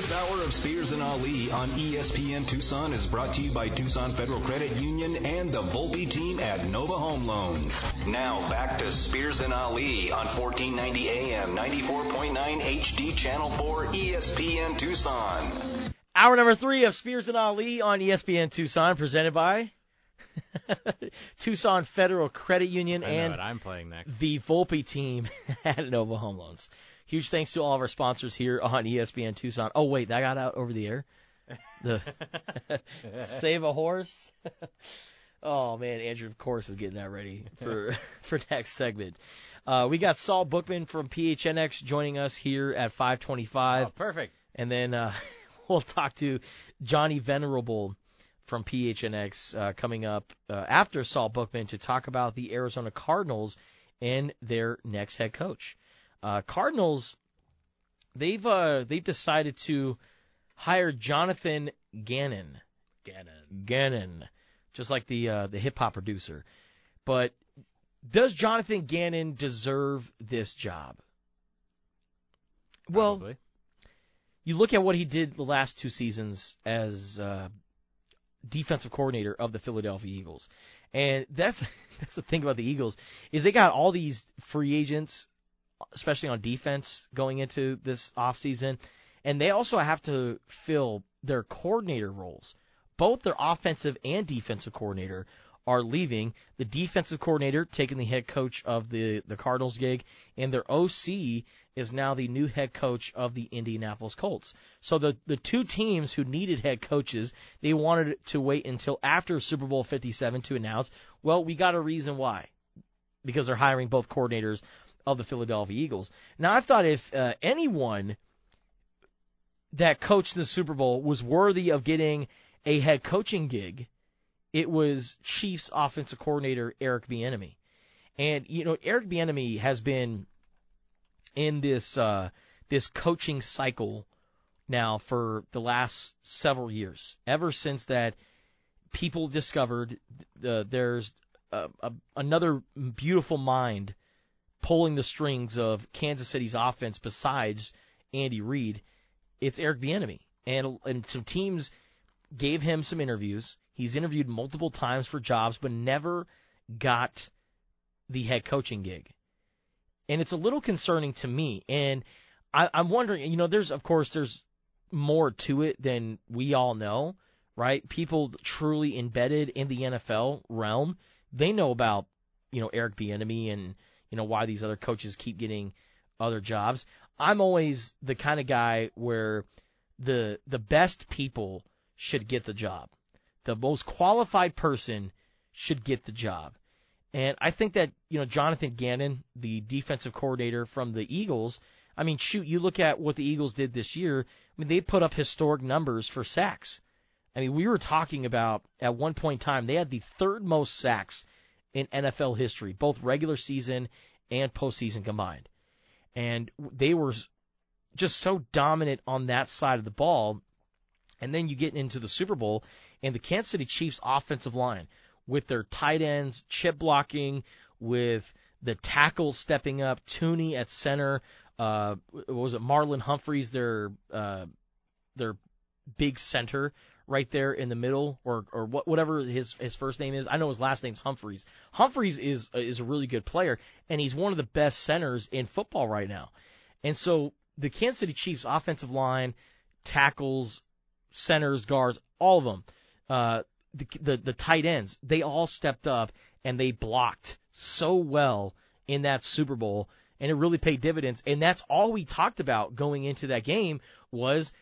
This hour of Spears and Ali on ESPN Tucson is brought to you by Tucson Federal Credit Union and the Volpe team at Nova Home Loans. Now back to Spears and Ali on 1490 AM, 94.9 HD Channel 4 ESPN Tucson. Hour number three of Spears and Ali on ESPN Tucson, presented by Tucson Federal Credit Union I know and what I'm playing next. the Volpe team at Nova Home Loans. Huge thanks to all of our sponsors here on ESPN Tucson. Oh wait, that got out over the air. The save a horse. oh man, Andrew of course is getting that ready for for next segment. Uh, we got Saul Bookman from PHNX joining us here at 525. Oh, perfect. And then uh, we'll talk to Johnny Venerable from PHNX uh, coming up uh, after Saul Bookman to talk about the Arizona Cardinals and their next head coach. Uh, Cardinals, they've uh, they've decided to hire Jonathan Gannon. Gannon. Gannon, just like the uh, the hip hop producer. But does Jonathan Gannon deserve this job? Well, Probably. you look at what he did the last two seasons as uh, defensive coordinator of the Philadelphia Eagles, and that's that's the thing about the Eagles is they got all these free agents, especially on defense, going into this offseason, and they also have to fill their coordinator roles. Both their offensive and defensive coordinator are leaving. The defensive coordinator taking the head coach of the the Cardinals gig, and their OC is now the new head coach of the Indianapolis Colts. So the the two teams who needed head coaches, they wanted to wait until after Super Bowl 57 to announce. Well, we got a reason why, because they're hiring both coordinators of the Philadelphia Eagles. Now, I thought if uh, anyone that coached the Super Bowl was worthy of getting a head coaching gig, it was Chiefs offensive coordinator Eric Bieniemy. And you know, Eric Bieniemy has been in this uh this coaching cycle now for the last several years. Ever since that people discovered uh, there's a, another beautiful mind pulling the strings of Kansas City's offense besides Andy Reid, it's Eric Bieniemy. And and some teams gave him some interviews. He's interviewed multiple times for jobs, but never got the head coaching gig. And it's a little concerning to me. And I, I'm wondering, you know, there's, of course, there's more to it than we all know, right? People truly embedded in the NFL realm, they know about, you know, Eric Bieniemy and, you know, why these other coaches keep getting other jobs. I'm always the kind of guy where the the best people should get the job. The most qualified person should get the job. And I think that, you know, Jonathan Gannon, the defensive coordinator from the Eagles, I mean, shoot, you look at what the Eagles did this year. I mean, they put up historic numbers for sacks. I mean, we were talking about at one point in time, they had the third most sacks in NFL history, both regular season and postseason combined. And they were just so dominant on that side of the ball. And then you get into the Super Bowl, and the Kansas City Chiefs offensive line with their tight ends, chip blocking, with the tackles stepping up, Tooney at center, uh, what was it Marlon Humphreys, their uh, their big center right there in the middle, or or what whatever his his first name is. I know his last name's Humphreys. Humphreys is is a really good player, and he's one of the best centers in football right now. And so the Kansas City Chiefs offensive line, tackles, centers, guards, all of them, uh, the, the the tight ends, they all stepped up and they blocked so well in that Super Bowl, and it really paid dividends. And that's all we talked about going into that game was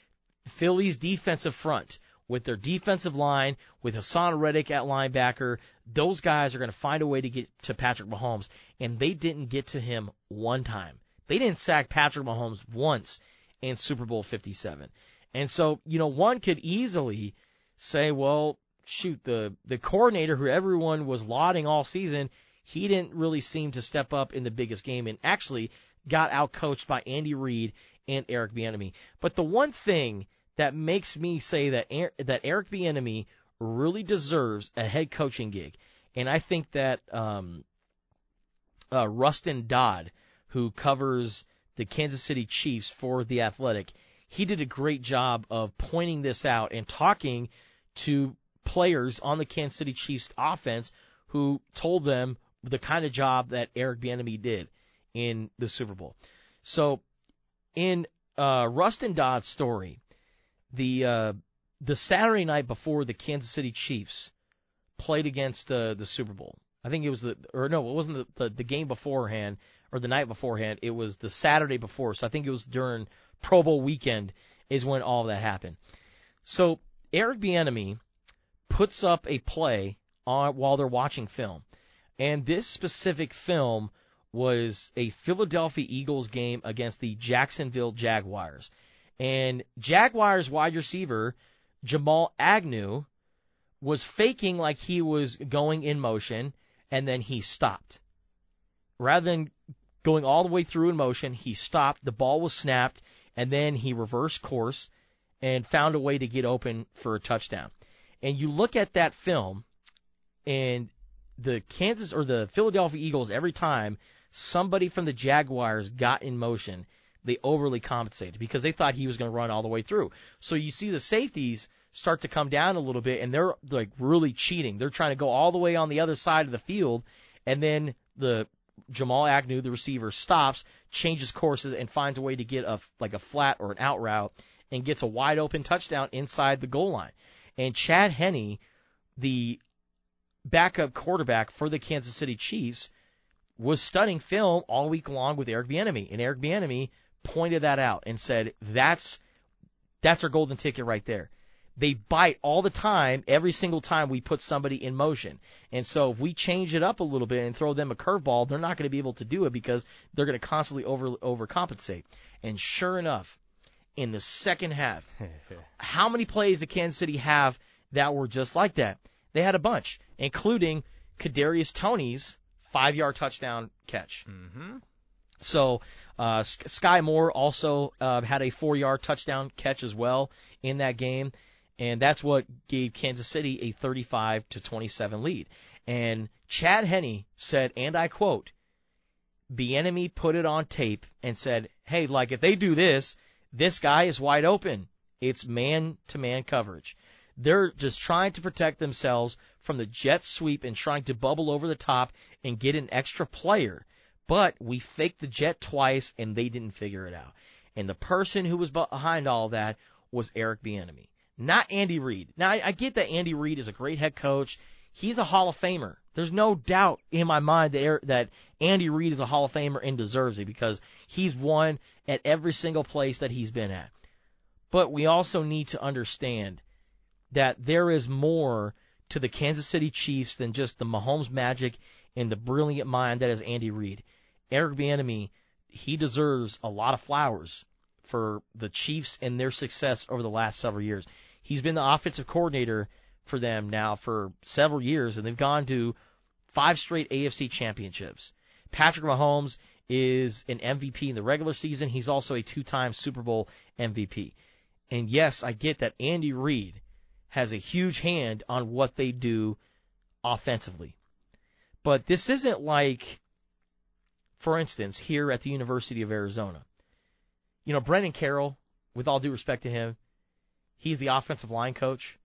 Philly's defensive front with their defensive line, with Haason Reddick at linebacker. Those guys are going to find a way to get to Patrick Mahomes, and they didn't get to him one time. They didn't sack Patrick Mahomes once in Super Bowl 57. And so, you know, one could easily say, well, shoot, the, the coordinator who everyone was lauding all season, he didn't really seem to step up in the biggest game and actually got outcoached by Andy Reid and Eric Bieniemy. But the one thing that makes me say that that Eric Bieniemy really deserves a head coaching gig, and I think that um, uh, Rustin Dodd, who covers the Kansas City Chiefs for the Athletic, he did a great job of pointing this out and talking to players on the Kansas City Chiefs offense who told them the kind of job that Eric Bieniemy did in the Super Bowl. So in uh, Rustin Dodd's story, the uh, the Saturday night before the Kansas City Chiefs played against the Super Bowl, I think it was the or no, it wasn't the, the the game beforehand or the night beforehand. It was the Saturday before. So I think it was during Pro Bowl weekend is when all that happened. So Eric Bieniemy puts up a play on while they're watching film, and this specific film was a Philadelphia Eagles game against the Jacksonville Jaguars, and Jaguars wide receiver Jamal Agnew was faking like he was going in motion, and then he stopped. Rather than going all the way through in motion, he stopped. The ball was snapped, and then he reversed course and found a way to get open for a touchdown. And you look at that film, and the Kansas or the Philadelphia Eagles, every time somebody from the Jaguars got in motion, they overly compensated because they thought he was going to run all the way through. So you see the safeties start to come down a little bit, and they're like really cheating. They're trying to go all the way on the other side of the field, and then the Jamal Agnew, the receiver, stops, changes courses, and finds a way to get a like a flat or an out route, and gets a wide open touchdown inside the goal line. And Chad Henne, the backup quarterback for the Kansas City Chiefs, was studying film all week long with Eric Bieniemy, and Eric Bieniemy pointed that out and said, "That's that's our golden ticket right there." They bite all the time, every single time we put somebody in motion. And so if we change it up a little bit and throw them a curveball, they're not going to be able to do it because they're going to constantly over overcompensate. And sure enough, in the second half, how many plays did Kansas City have that were just like that? They had a bunch, including Kadarius Toney's five-yard touchdown catch. Mm-hmm. So uh, Sky Moore also uh, had a four-yard touchdown catch as well in that game and that's what gave Kansas City a 35 to 27 lead. And Chad Henne said, and I quote, "Bieniemy put it on tape and said, "Hey, like if they do this, this guy is wide open. It's man-to-man coverage. They're just trying to protect themselves from the jet sweep and trying to bubble over the top and get an extra player. But we faked the jet twice and they didn't figure it out. And the person who was behind all that was Eric Bieniemy not Andy Reid. Now I, I get that Andy Reid is a great head coach. He's a Hall of Famer. There's no doubt in my mind that that Andy Reid is a Hall of Famer and deserves it because he's won at every single place that he's been at. But we also need to understand that there is more to the Kansas City Chiefs than just the Mahomes magic and the brilliant mind that is Andy Reid. Eric Bieniemy, he deserves a lot of flowers for the Chiefs and their success over the last several years. He's been the offensive coordinator for them now for several years, and they've gone to five straight AFC championships. Patrick Mahomes is an MVP in the regular season. He's also a two-time Super Bowl MVP. And yes, I get that Andy Reid has a huge hand on what they do offensively. But this isn't like, for instance, here at the University of Arizona. You know, Brennan Carroll, with all due respect to him, He's the offensive line coach.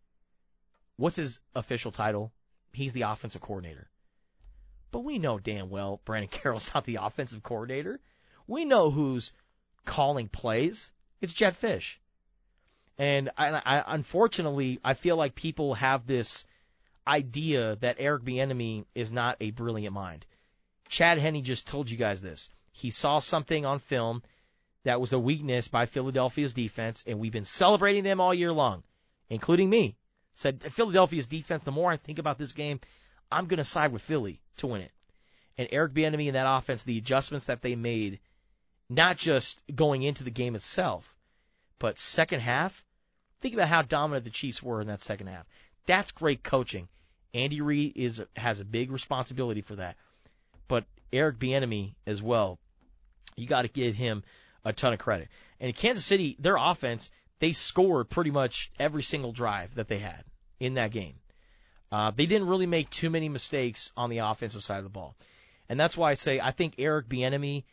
What's his official title? He's the offensive coordinator. But we know damn well Brandon Carroll's not the offensive coordinator. We know who's calling plays. It's Jedd Fisch. And I, I, unfortunately, I feel like people have this idea that Eric Bieniemy is not a brilliant mind. Chad Henne just told you guys this. He saw something on film that was a weakness by Philadelphia's defense, and we've been celebrating them all year long, including me. Said Philadelphia's defense, the more I think about this game, I'm going to side with Philly to win it. And Eric Bieniemy and that offense, the adjustments that they made, not just going into the game itself, but second half. Think about how dominant the Chiefs were in that second half. That's great coaching. Andy Reid is has a big responsibility for that, Eric Bieniemy as well. You got to give him a ton of credit. And Kansas City, their offense, they scored pretty much every single drive that they had in that game. Uh, they didn't really make too many mistakes on the offensive side of the ball. And that's why I say I think Eric Bieniemy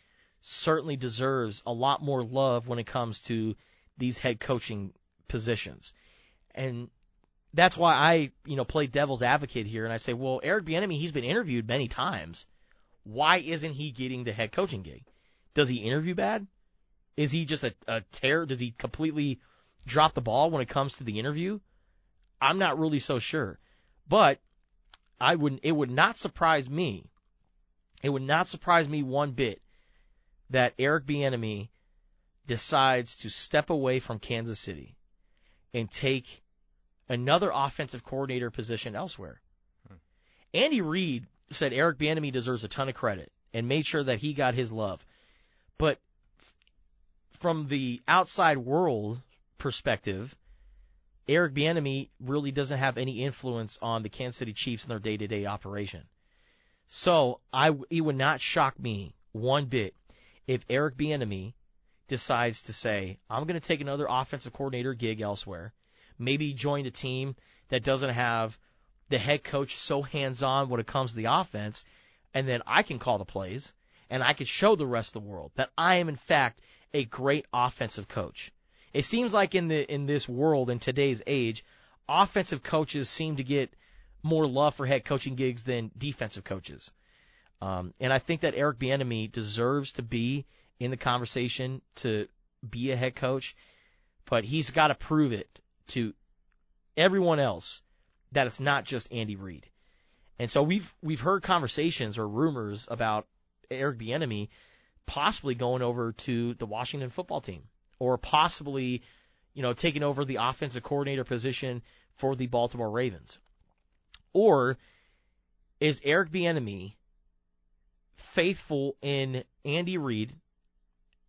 certainly deserves a lot more love when it comes to these head coaching positions. And that's why I, you know, play devil's advocate here and I say, well, Eric Bieniemy, he's been interviewed many times. Why isn't he getting the head coaching gig? Does he interview bad? Is he just a, a tear? Does he completely drop the ball when it comes to the interview? I'm not really so sure. But I wouldn't it would not surprise me. It would not surprise me one bit that Eric Bieniemy decides to step away from Kansas City and take another offensive coordinator position elsewhere. Hmm. Andy Reid said Eric Bieniemy deserves a ton of credit and made sure that he got his love. But from the outside world perspective, Eric Bieniemy really doesn't have any influence on the Kansas City Chiefs and their day-to-day operation. So I it would not shock me one bit if Eric Bieniemy decides to say, I'm going to take another offensive coordinator gig elsewhere, maybe join a team that doesn't have the head coach so hands-on when it comes to the offense, and then I can call the plays and I can show the rest of the world that I am in fact a great offensive coach. It seems like in the in this world in today's age, offensive coaches seem to get more love for head coaching gigs than defensive coaches. Um, and I think that Eric Bieniemy deserves to be in the conversation to be a head coach, but he's got to prove it to everyone else that it's not just Andy Reid. And so we've we've heard conversations or rumors about Eric Bieniemy possibly going over to the Washington football team or possibly, you know, taking over the offensive coordinator position for the Baltimore Ravens. Or is Eric Bieniemy faithful in Andy Reid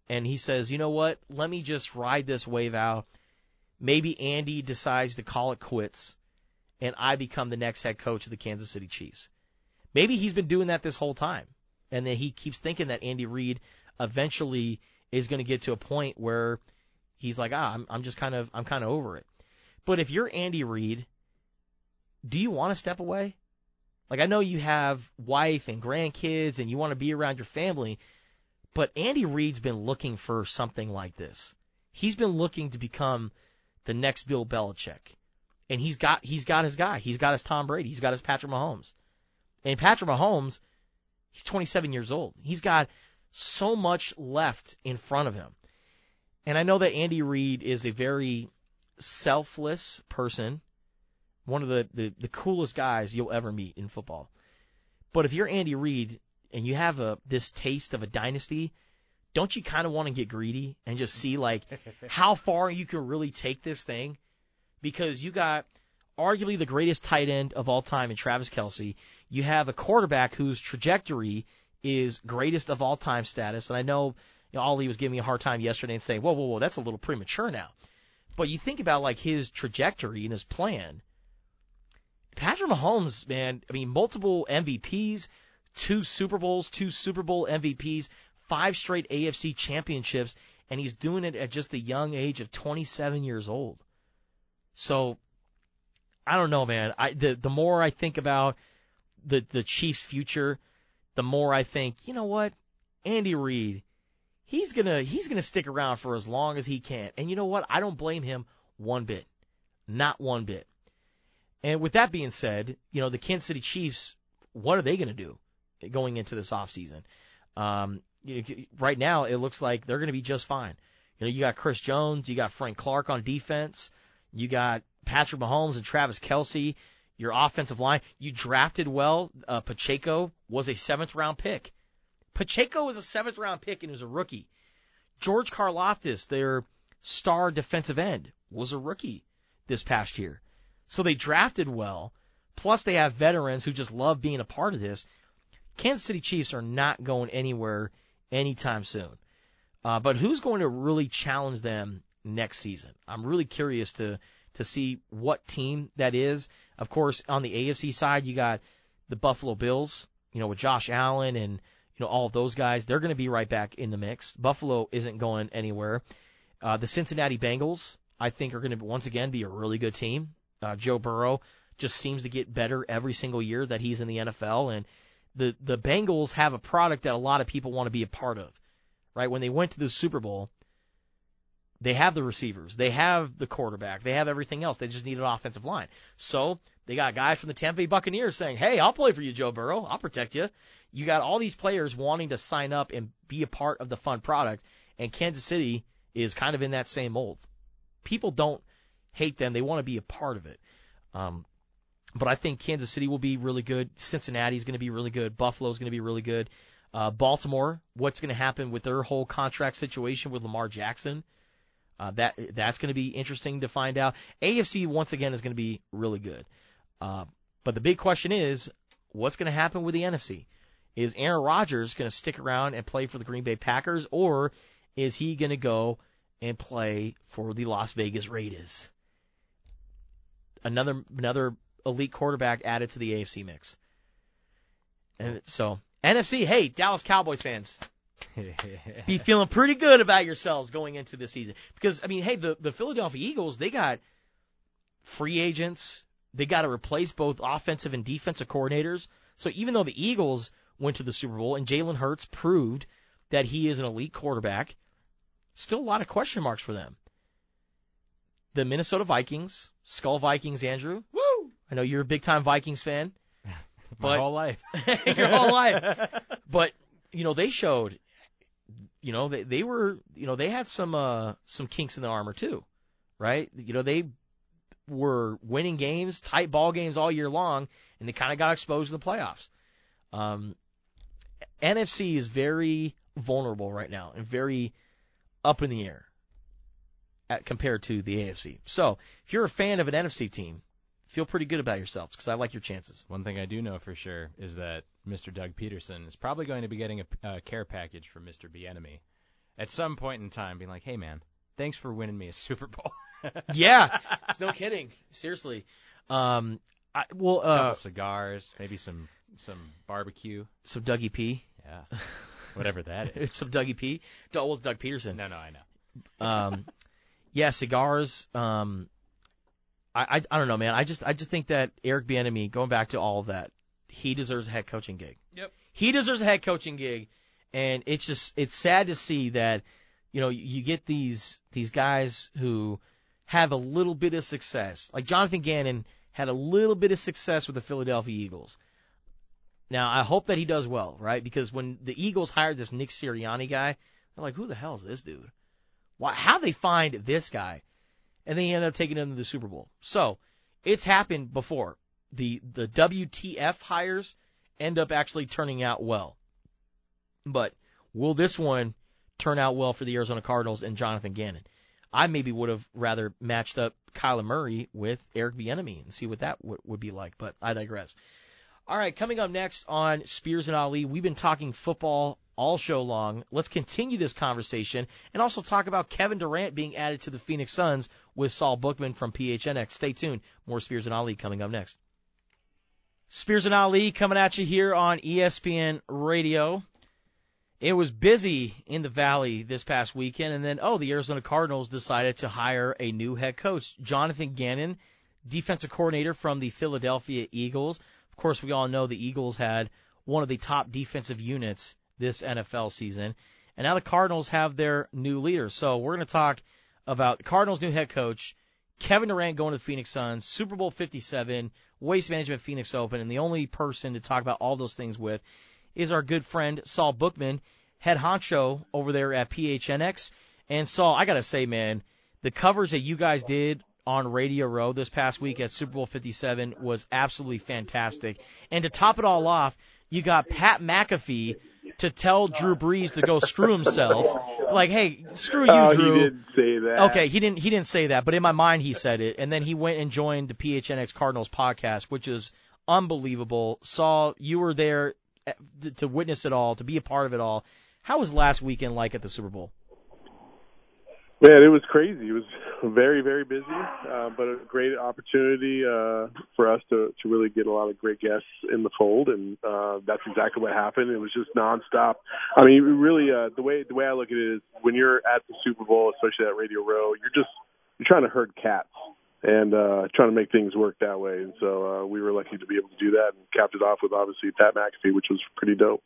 and he says, "You know what? Let me just ride this wave out. Maybe Andy decides to call it quits and I become the next head coach of the Kansas City Chiefs." Maybe he's been doing that this whole time and then he keeps thinking that Andy Reid eventually is going to get to a point where he's like, ah, I'm, I'm just kind of, I'm kind of over it. But if you're Andy Reid, do you want to step away? Like I know you have wife and grandkids and you want to be around your family, but Andy Reid's been looking for something like this. He's been looking to become the next Bill Belichick. And he's got he's got his guy. He's got his Tom Brady. He's got his Patrick Mahomes. And Patrick Mahomes He's 27 years old. He's got so much left in front of him. And I know that Andy Reid is a very selfless person, one of the, the, the coolest guys you'll ever meet in football. But if you're Andy Reid and you have a this taste of a dynasty, don't you kind of want to get greedy and just see like how far you can really take this thing? Because you got arguably the greatest tight end of all time in Travis Kelce. You have a quarterback whose trajectory is greatest of all time status. And I know, you know Ali was giving me a hard time yesterday and saying, whoa, whoa, whoa, that's a little premature now. But you think about like his trajectory and his plan. Patrick Mahomes, man, I mean, multiple MVPs, two Super Bowls, two Super Bowl MVPs, five straight AFC championships, and he's doing it at just the young age of 27 years old. So I don't know, man. I the the more I think about the the Chiefs' future, the more I think, you know what, Andy Reid, he's gonna he's gonna stick around for as long as he can. And you know what? I don't blame him one bit, not one bit. And with that being said, you know the Kansas City Chiefs, what are they gonna do going into this offseason? Um, you know, right now it looks like they're gonna be just fine. You know, you got Chris Jones, you got Frank Clark on defense, you got Patrick Mahomes and Travis Kelce. your offensive line. You drafted well. Uh, Pacheco was a seventh round pick. Pacheco was a seventh round pick and was a rookie. George Karlaftis, their star defensive end, was a rookie this past year. So they drafted well. Plus they have veterans who just love being a part of this. Kansas City Chiefs are not going anywhere anytime soon. Uh, but who's going to really challenge them next season? I'm really curious to to see what team that is. Of course, on the AFC side, you got the Buffalo Bills, you know, with Josh Allen and you know all of those guys. They're going to be right back in the mix. Buffalo isn't going anywhere. Uh, the Cincinnati Bengals, I think, are going to once again be a really good team. Uh, Joe Burrow just seems to get better every single year that he's in the NFL, and the the Bengals have a product that a lot of people want to be a part of. Right when they went to the Super Bowl, They have the receivers, they have the quarterback, they have everything else. They just need an offensive line. So they got guys from the Tampa Bay Buccaneers saying, "Hey, I'll play for you, Joe Burrow. I'll protect you." You got all these players wanting to sign up and be a part of the fun product, and Kansas City is kind of in that same mold. People don't hate them; they want to be a part of it. Um, but I think Kansas City will be really good. Cincinnati is going to be really good. Buffalo is going to be really good. Uh, Baltimore, what's going to happen with their whole contract situation with Lamar Jackson? Uh, that that's going to be interesting to find out. AFC once again is going to be really good. Uh, but the big question is, what's going to happen with the NFC? Is Aaron Rodgers going to stick around and play for the Green Bay Packers, or is he going to go and play for the Las Vegas Raiders? Another another elite quarterback added to the AFC mix. And so NFC, hey, Dallas Cowboys fans, be feeling pretty good about yourselves going into the season because I mean, hey, the the Philadelphia Eagles they got free agents, they got to replace both offensive and defensive coordinators. So even though the Eagles went to the Super Bowl and Jalen Hurts proved that he is an elite quarterback, still a lot of question marks for them. The Minnesota Vikings, Skol Vikings, Andrew. Woo! I know you're a big time Vikings fan. My whole life. your whole life. But you know they showed, you know they they were you know they had some uh some kinks in the armor too, right? You know they were winning games, tight ball games all year long, and they kind of got exposed in the playoffs. Um, NFC is very vulnerable right now and very up in the air at, compared to the AFC. So if you're a fan of an NFC team, feel pretty good about yourselves because I like your chances. One thing I do know for sure is that Mr. Doug Pederson is probably going to be getting a, a care package from Mr. Bieniemy at some point in time, being like, "Hey, man, thanks for winning me a Super Bowl." yeah, no kidding. Seriously. Um, I, well, a couple uh, cigars, maybe some some barbecue. some Dougie P. Yeah, whatever that is. some Dougie P. Doug, well, Doug Pederson. No, no, I know. Um, yeah, cigars. Um, I, I I don't know, man. I just I just think that Eric Bieniemy, going back to all of that, he deserves a head coaching gig. Yep. He deserves a head coaching gig, and it's just it's sad to see that, you know, you get these these guys who have a little bit of success, like Jonathan Gannon had a little bit of success with the Philadelphia Eagles. Now I hope that he does well, right? Because when the Eagles hired this Nick Sirianni guy, they're like, who the hell is this dude? Why? How they find this guy? And then he ended up taking him to the Super Bowl. So it's happened before. The the WTF hires end up actually turning out well. But will this one turn out well for the Arizona Cardinals and Jonathan Gannon? I maybe would have rather matched up Kyler Murray with Eric Bieniemy and see what that w- would be like. But I digress. All right, coming up next on Spears and Ali, we've been talking football all show long. Let's continue this conversation and also talk about Kevin Durant being added to the Phoenix Suns with Saul Bookman from PHNX. Stay tuned. More Spears and Ali coming up next. Spears and Ali coming at you here on ESPN Radio. It was busy in the Valley this past weekend, and then, oh, the Arizona Cardinals decided to hire a new head coach, Jonathan Gannon, defensive coordinator from the Philadelphia Eagles. Course, we all know the Eagles had one of the top defensive units this NFL season, and now the Cardinals have their new leader. So we're going to talk about the Cardinals' new head coach, Kevin Durant going to the Phoenix Suns, Super Bowl 57, Waste Management Phoenix Open, and the only person to talk about all those things with is our good friend Saul Bookman, head honcho over there at PHNX. And Saul, I gotta say, man, the coverage that you guys did on Radio Row this past week at Super Bowl 57 was absolutely fantastic. And to top it all off, you got Pat McAfee to tell Drew Brees to go screw himself. Like, hey, screw you, oh, Drew. he didn't say that. Okay, he didn't he didn't say that, but in my mind he said it, and then he went and joined the PHNX Cardinals podcast, which is unbelievable. Saul you were there eh, to- to witness it all, to be a part of it all. How was last weekend like at the Super Bowl? Man, it was crazy. It was very, very busy, uh, but a great opportunity uh, for us to to really get a lot of great guests in the fold, and uh, that's exactly what happened. It was just nonstop. I mean, really, uh, the way the way I look at it is when you're at the Super Bowl, especially at Radio Row, you're just you're trying to herd cats and uh, trying to make things work that way. And so uh, we were lucky to be able to do that and capped it off with obviously Pat McAfee, which was pretty dope.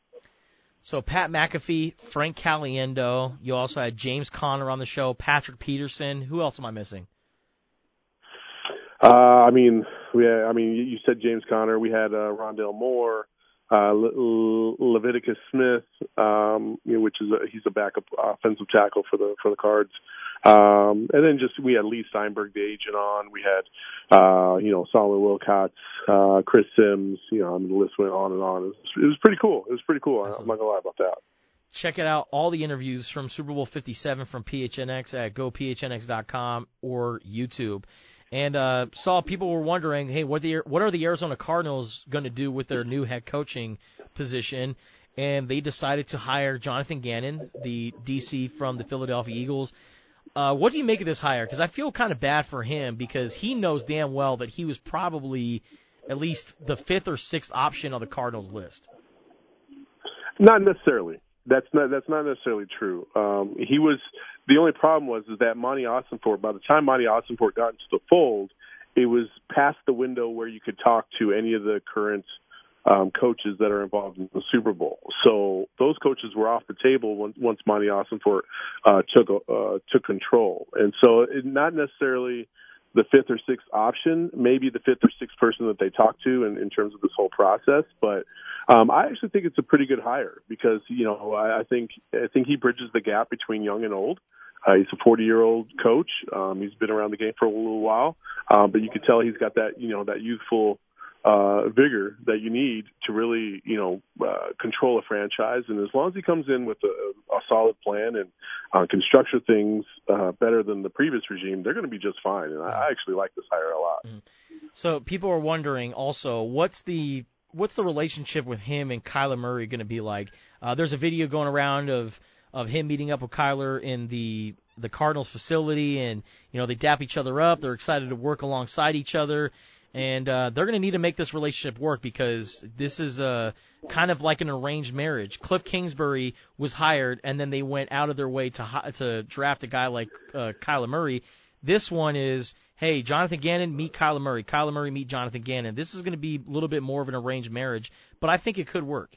So Pat McAfee, Frank Caliendo. You also had James Conner on the show, Patrick Peterson. Who else am I missing? Uh, I mean, we had, I mean, you said James Conner. We had uh, Rondale Moore, uh, Le- Leviticus Smith, um, you know, which is a, he's a backup offensive tackle for the for the Cards. Um, and then just we had Leigh Steinberg, the agent, on. We had, uh, you know, Solomon Wilcots, uh, Chris Sims. You know, I mean, the list went on and on. It was, it was pretty cool. It was pretty cool. I'm not gonna lie about that. Check it out. All the interviews from Super Bowl 57 from PHNX at gophnx.com or YouTube. And uh, Saul people were wondering, hey, what the what are the Arizona Cardinals going to do with their new head coaching position? And they decided to hire Jonathan Gannon, the DC from the Philadelphia Eagles. Uh, what do you make of this hire? Because I feel kind of bad for him because he knows damn well that he was probably at least the fifth or sixth option on the Cardinals list. Not necessarily. That's not that's not necessarily true. Um, he was the only problem was is that Monti Ossenfort. By the time Monti Ossenfort got into the fold, it was past the window where you could talk to any of the current um, coaches that are involved in the Super Bowl. So those coaches were off the table once, once Monti Ossenfort uh, took uh, took control, and so it, not necessarily the fifth or sixth option, maybe the fifth or sixth person that they talk to in, in terms of this whole process. But um, I actually think it's a pretty good hire because you know I, I think I think he bridges the gap between young and old. Uh, he's a 40 year old coach. Um, he's been around the game for a little while, um, but you can tell he's got that you know that youthful uh, vigor that you need to really, you know, uh, control a franchise. And as long as he comes in with a, a solid plan and uh, can structure things uh, better than the previous regime, they're going to be just fine. And I actually like this hire a lot. Mm-hmm. So people are wondering also, what's the what's the relationship with him and Kyler Murray going to be like? Uh, there's a video going around of of him meeting up with Kyler in the the Cardinals facility, and you know they dap each other up. They're excited to work alongside each other and uh, they're going to need to make this relationship work because this is a kind of like an arranged marriage. Cliff Kingsbury was hired, and then they went out of their way to to draft a guy like uh, Kyler Murray. This one is, hey, Jonathan Gannon meet Kyler Murray, Kyler Murray meet Jonathan Gannon. This is going to be a little bit more of an arranged marriage, but I think it could work.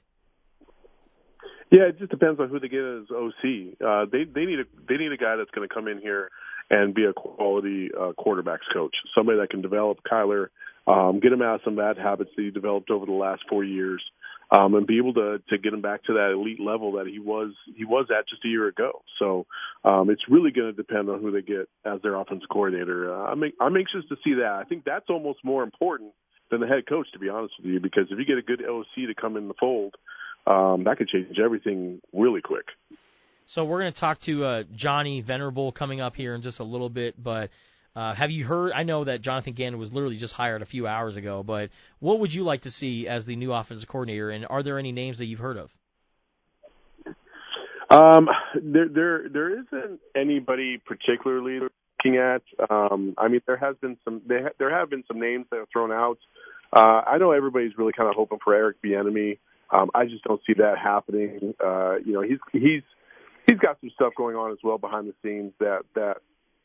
Yeah, it just depends on who they get as OC. Uh, they they need a they need a guy that's going to come in here and be a quality uh, quarterbacks coach, somebody that can develop Kyler um, get him out of some bad habits that he developed over the last four years, um, and be able to to get him back to that elite level that he was he was at just a year ago. So um, it's really going to depend on who they get as their offensive coordinator. Uh, I'm I'm anxious to see that. I think that's almost more important than the head coach, to be honest with you, because if you get a good OC to come in the fold, um, that could change everything really quick. So we're going to talk to uh, Johnny Venerable coming up here in just a little bit, but uh, have you heard? I know that Jonathan Gannon was literally just hired a few hours ago, but what would you like to see as the new offensive coordinator? And are there any names that you've heard of? Um, there, there, there isn't anybody particularly looking at. Um, I mean, there has been some. Ha- there have been some names that are thrown out. Uh, I know everybody's really kind of hoping for Eric Bieniemy. Um, I just don't see that happening. Uh, you know, he's he's he's got some stuff going on as well behind the scenes that that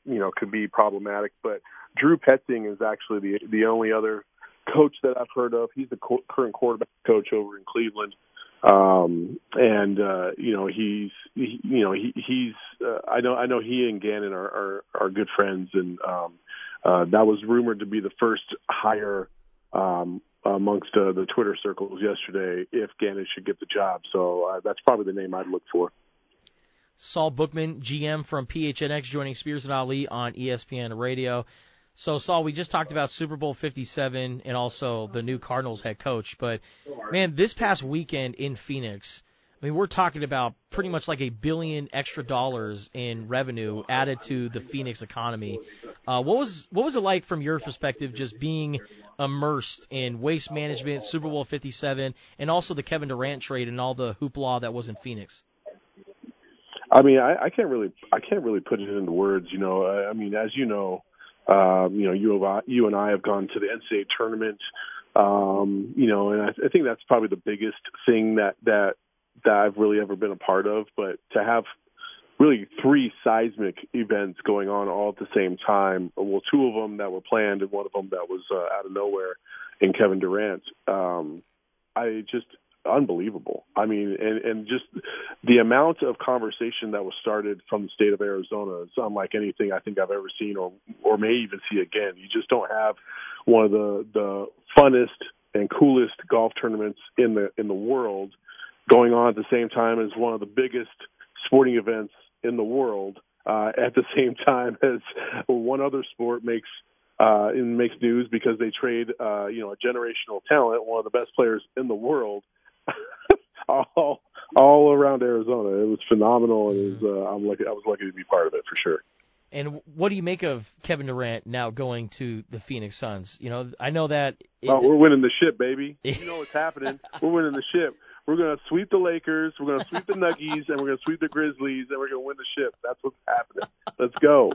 you know could be problematic. But Drew Petzing is actually the the only other coach that I've heard of. He's the co- current quarterback coach over in Cleveland, um, and uh, you know he's he, you know he, he's uh, I know I know he and Gannon are are, are good friends, and um, uh, that was rumored to be the first hire. Um, amongst uh, the Twitter circles yesterday, if Gannon should get the job, so uh, that's probably the name I'd look for. Saul Bookman, GM from PHNX, joining Spears and Ali on ESPN Radio. So, Saul, we just talked about Super Bowl 57 and also the new Cardinals head coach. But, man, this past weekend in Phoenix, I mean, we're talking about pretty much like a billion extra dollars in revenue added to the Phoenix economy. Uh, what was what was it like from your perspective, just being immersed in waste management, Super Bowl 57, and also the Kevin Durant trade and all the hoopla that was in Phoenix? I mean, I, I can't really, I can't really put it into words. You know, I, I mean, as you know, um, you know, you have, you and I have gone to the NCAA tournament. Um, you know, and I, I think that's probably the biggest thing that that that I've really ever been a part of. But to have really three seismic events going on all at the same time, well, two of them that were planned and one of them that was uh, out of nowhere in Kevin Durant. Um, I just unbelievable. I mean, and and just the amount of conversation that was started from the state of Arizona is unlike anything I think I've ever seen or or may even see again. You just don't have one of the the funnest and coolest golf tournaments in the in the world going on at the same time as one of the biggest sporting events in the world uh, at the same time as one other sport makes uh, and makes news because they trade uh, you know a generational talent, one of the best players in the world, all all around Arizona. It was phenomenal, and it was, uh, I'm lucky. I was lucky to be part of it for sure. And what do you make of Kevin Durant now going to the Phoenix Suns? You know, I know that. It, oh, we're winning the ship, baby. you know what's happening. We're winning the ship. We're going to sweep the Lakers. We're going to sweep the Nuggies, and we're going to sweep the Grizzlies, and we're going to win the ship. That's what's happening. Let's go.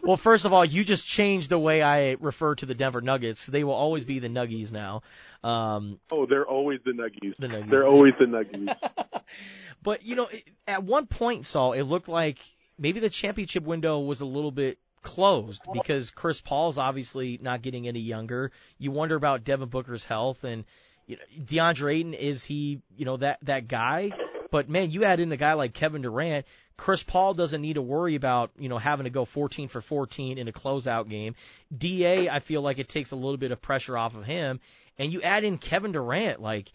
well, first of all, you just changed the way I refer to the Denver Nuggets. They will always be the Nuggies now. Um, oh, they're always the Nuggies. The Nuggies. They're always the Nuggies. but you know, at one point, Saul, it looked like maybe the championship window was a little bit closed because Chris Paul's obviously not getting any younger. You wonder about Devin Booker's health and you know, DeAndre Ayton is he, you know, that that guy? But man, you add in a guy like Kevin Durant, Chris Paul doesn't need to worry about, you know, having to go 14 for 14 in a closeout game. DA, I feel like it takes a little bit of pressure off of him. And you add in Kevin Durant, like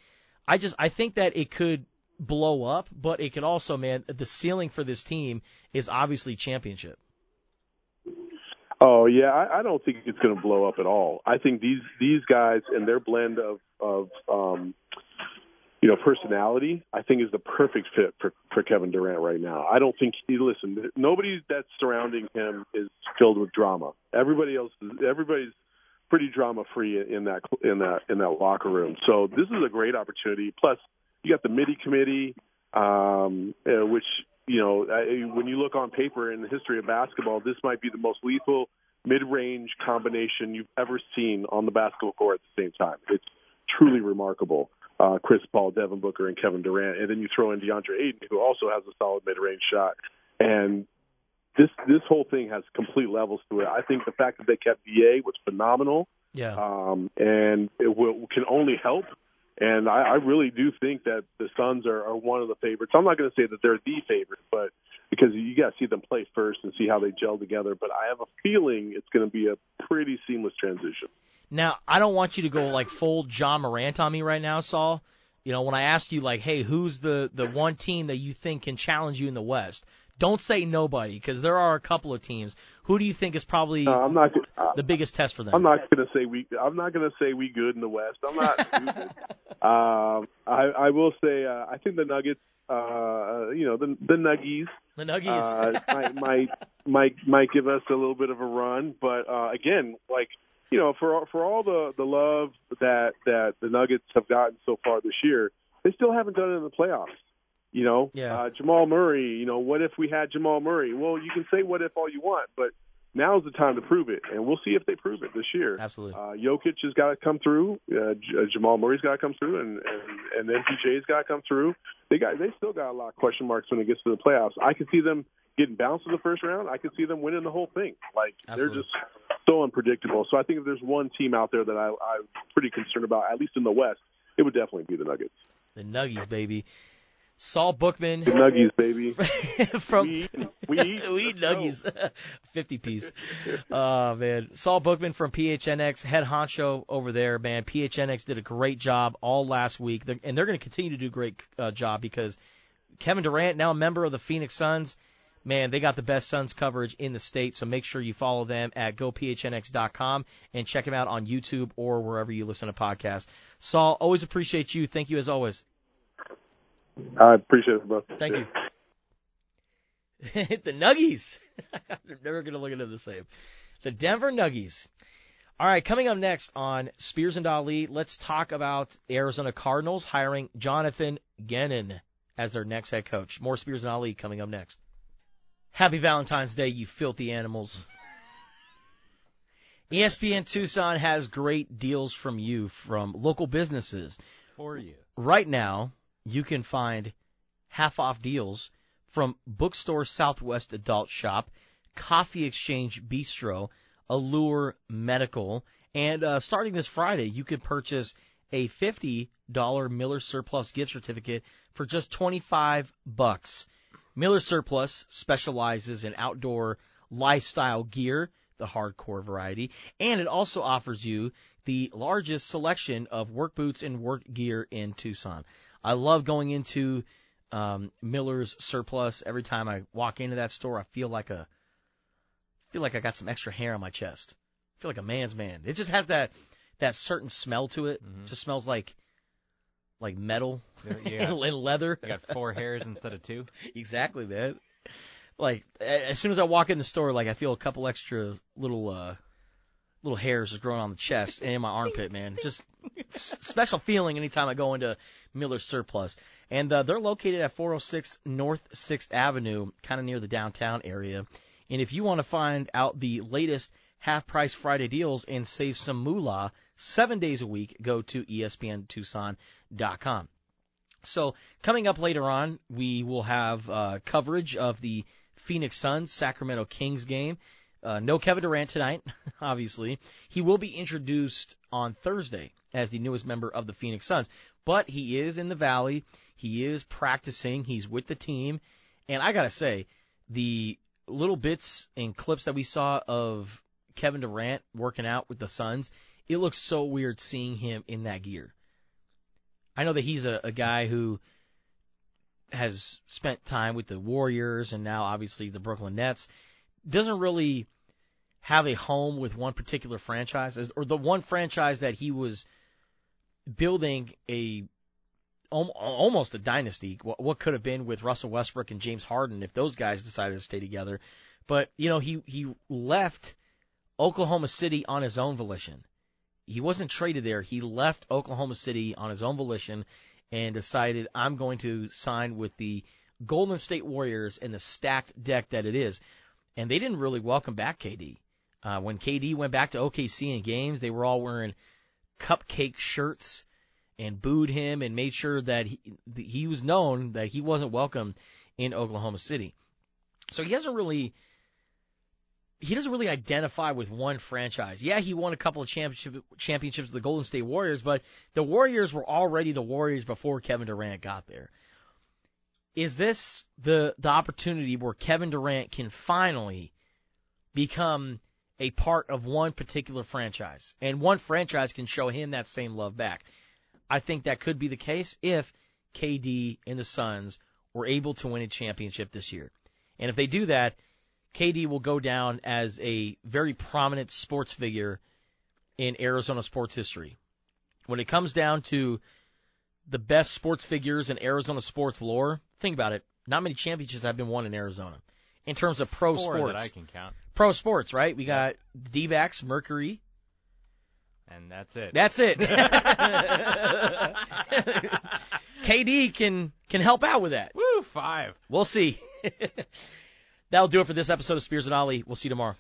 I just I think that it could blow up, but it could also, man, the ceiling for this team is obviously championship. Oh yeah, I, I don't think it's going to blow up at all. I think these these guys and their blend of of um, you know personality, I think is the perfect fit for for Kevin Durant right now. I don't think he listen. Nobody that's surrounding him is filled with drama. Everybody else, everybody's pretty drama free in that in that in that locker room. So this is a great opportunity. Plus, you got the MIDI committee, um, uh, which you know, when you look on paper in the history of basketball, this might be the most lethal mid-range combination you've ever seen on the basketball court at the same time. It's truly remarkable. Uh, Chris Paul, Devin Booker, and Kevin Durant, and then you throw in DeAndre Ayton, who also has a solid mid-range shot. And this this whole thing has complete levels to it. I think the fact that they kept Da was phenomenal. Yeah. Um, and it will, can only help and I, I really do think that the Suns are, are one of the favorites. I'm not going to say that they're the favorite, but because you got to see them play first and see how they gel together. But I have a feeling it's going to be a pretty seamless transition. Now, I don't want you to go like full Ja Morant on me right now, Saul. You know, when I asked you like, hey, who's the the one team that you think can challenge you in the West? Don't say nobody because there are a couple of teams. Who do you think is probably uh, I'm not, uh, the biggest test for them? I'm not going to say we. I'm not going to say we good in the West. I'm not um, I, I will say uh, I think the Nuggets. Uh, you know the the Nuggies. The Nuggies uh, might might might might give us a little bit of a run, but uh, again, like you know, for for all the the love that that the Nuggets have gotten so far this year, they still haven't done it in the playoffs. You know, yeah. uh, Jamal Murray. You know, what if we had Jamal Murray? Well, you can say what if all you want, but now is the time to prove it, and we'll see if they prove it this year. Absolutely. Uh, Jokic has got to come through. Uh, J- uh, Jamal Murray's got to come through, and and, and MPJ's got to come through. They got they still got a lot of question marks when it gets to the playoffs. I can see them getting bounced in the first round. I can see them winning the whole thing. Like Absolutely. they're just so unpredictable. So I think if there's one team out there that I, I'm pretty concerned about, at least in the West, it would definitely be the Nuggets. The Nuggies, baby. Saul Bookman. Nuggies, baby. from we eat, we we eat Nuggies. 50 piece. Oh, man. Saul Bookman from PHNX, head honcho over there, man. PHNX did a great job all last week, and they're going to continue to do a great uh, job because Kevin Durant, now a member of the Phoenix Suns, man, they got the best Suns coverage in the state. So make sure you follow them at gophnx.com and check them out on YouTube or wherever you listen to podcasts. Saul, always appreciate you. Thank you as always. I appreciate it, bro. Thank you. the Nuggies. I'm never going to look at them the same. The Denver Nuggies. All right, coming up next on Spears and Ali, let's talk about Arizona Cardinals hiring Jonathan Gannon as their next head coach. More Spears and Ali coming up next. Happy Valentine's Day, you filthy animals. ESPN Tucson has great deals from you from local businesses. For you. Right now, you can find half off deals from Bookstore Southwest Adult Shop, Coffee Exchange Bistro, Allure Medical, and uh, starting this Friday, you can purchase a $50 Miller Surplus gift certificate for just 25 bucks. Miller Surplus specializes in outdoor lifestyle gear, the hardcore variety, and it also offers you the largest selection of work boots and work gear in Tucson. I love going into um, Miller's Surplus. Every time I walk into that store, I feel like a feel like I got some extra hair on my chest. I feel like a man's man. It just has that that certain smell to it. Mhm. Just smells like like metal you and leather. You got four hairs instead of two. exactly, man. Like as soon as I walk in the store, like I feel a couple extra little uh little hairs just growing on the chest and in my armpit, man. Just special feeling anytime I go into Miller Surplus. And uh, they're located at 406 North 6th Avenue, kind of near the downtown area. And if you want to find out the latest half price Friday deals and save some moolah seven days a week, go to ESPNTucson.com. So coming up later on, we will have uh, coverage of the Phoenix Suns Sacramento Kings game. Uh, no Kevin Durant tonight, obviously. He will be introduced on Thursday as the newest member of the Phoenix Suns, but he is in the Valley. He is practicing. He's with the team, and I gotta say, the little bits and clips that we saw of Kevin Durant working out with the Suns, it looks so weird seeing him in that gear. I know that he's a, a guy who has spent time with the Warriors and now obviously the Brooklyn Nets. Doesn't really have a home with one particular franchise, or the one franchise that he was building a almost a dynasty. What, could have been with Russell Westbrook and James Harden if those guys decided to stay together. But you know he he left Oklahoma City on his own volition. He wasn't traded there. He left Oklahoma City on his own volition and decided I'm going to sign with the Golden State Warriors and the stacked deck that it is. And they didn't really welcome back KD. Uh, when KD went back to OKC in games, they were all wearing cupcake shirts and booed him and made sure that he, he was known that he wasn't welcome in Oklahoma City. So he hasn't really he doesn't really identify with one franchise. Yeah, he won a couple of championship championships with the Golden State Warriors, but the Warriors were already the Warriors before Kevin Durant got there. Is this the the opportunity where Kevin Durant can finally become a part of one particular franchise and one franchise can show him that same love back? I think that could be the case if KD and the Suns were able to win a championship this year. And if they do that, KD will go down as a very prominent sports figure in Arizona sports history. When it comes down to the best sports figures in Arizona sports lore, think about it. Not many championships have been won in Arizona. In terms of pro Four sports. I can count, Pro sports, right? We got D-backs, Mercury. and that's it. That's it. KD can can help out with that. Woo, five. We'll see. That'll do it for this episode of Spears and Ali. We'll see you tomorrow.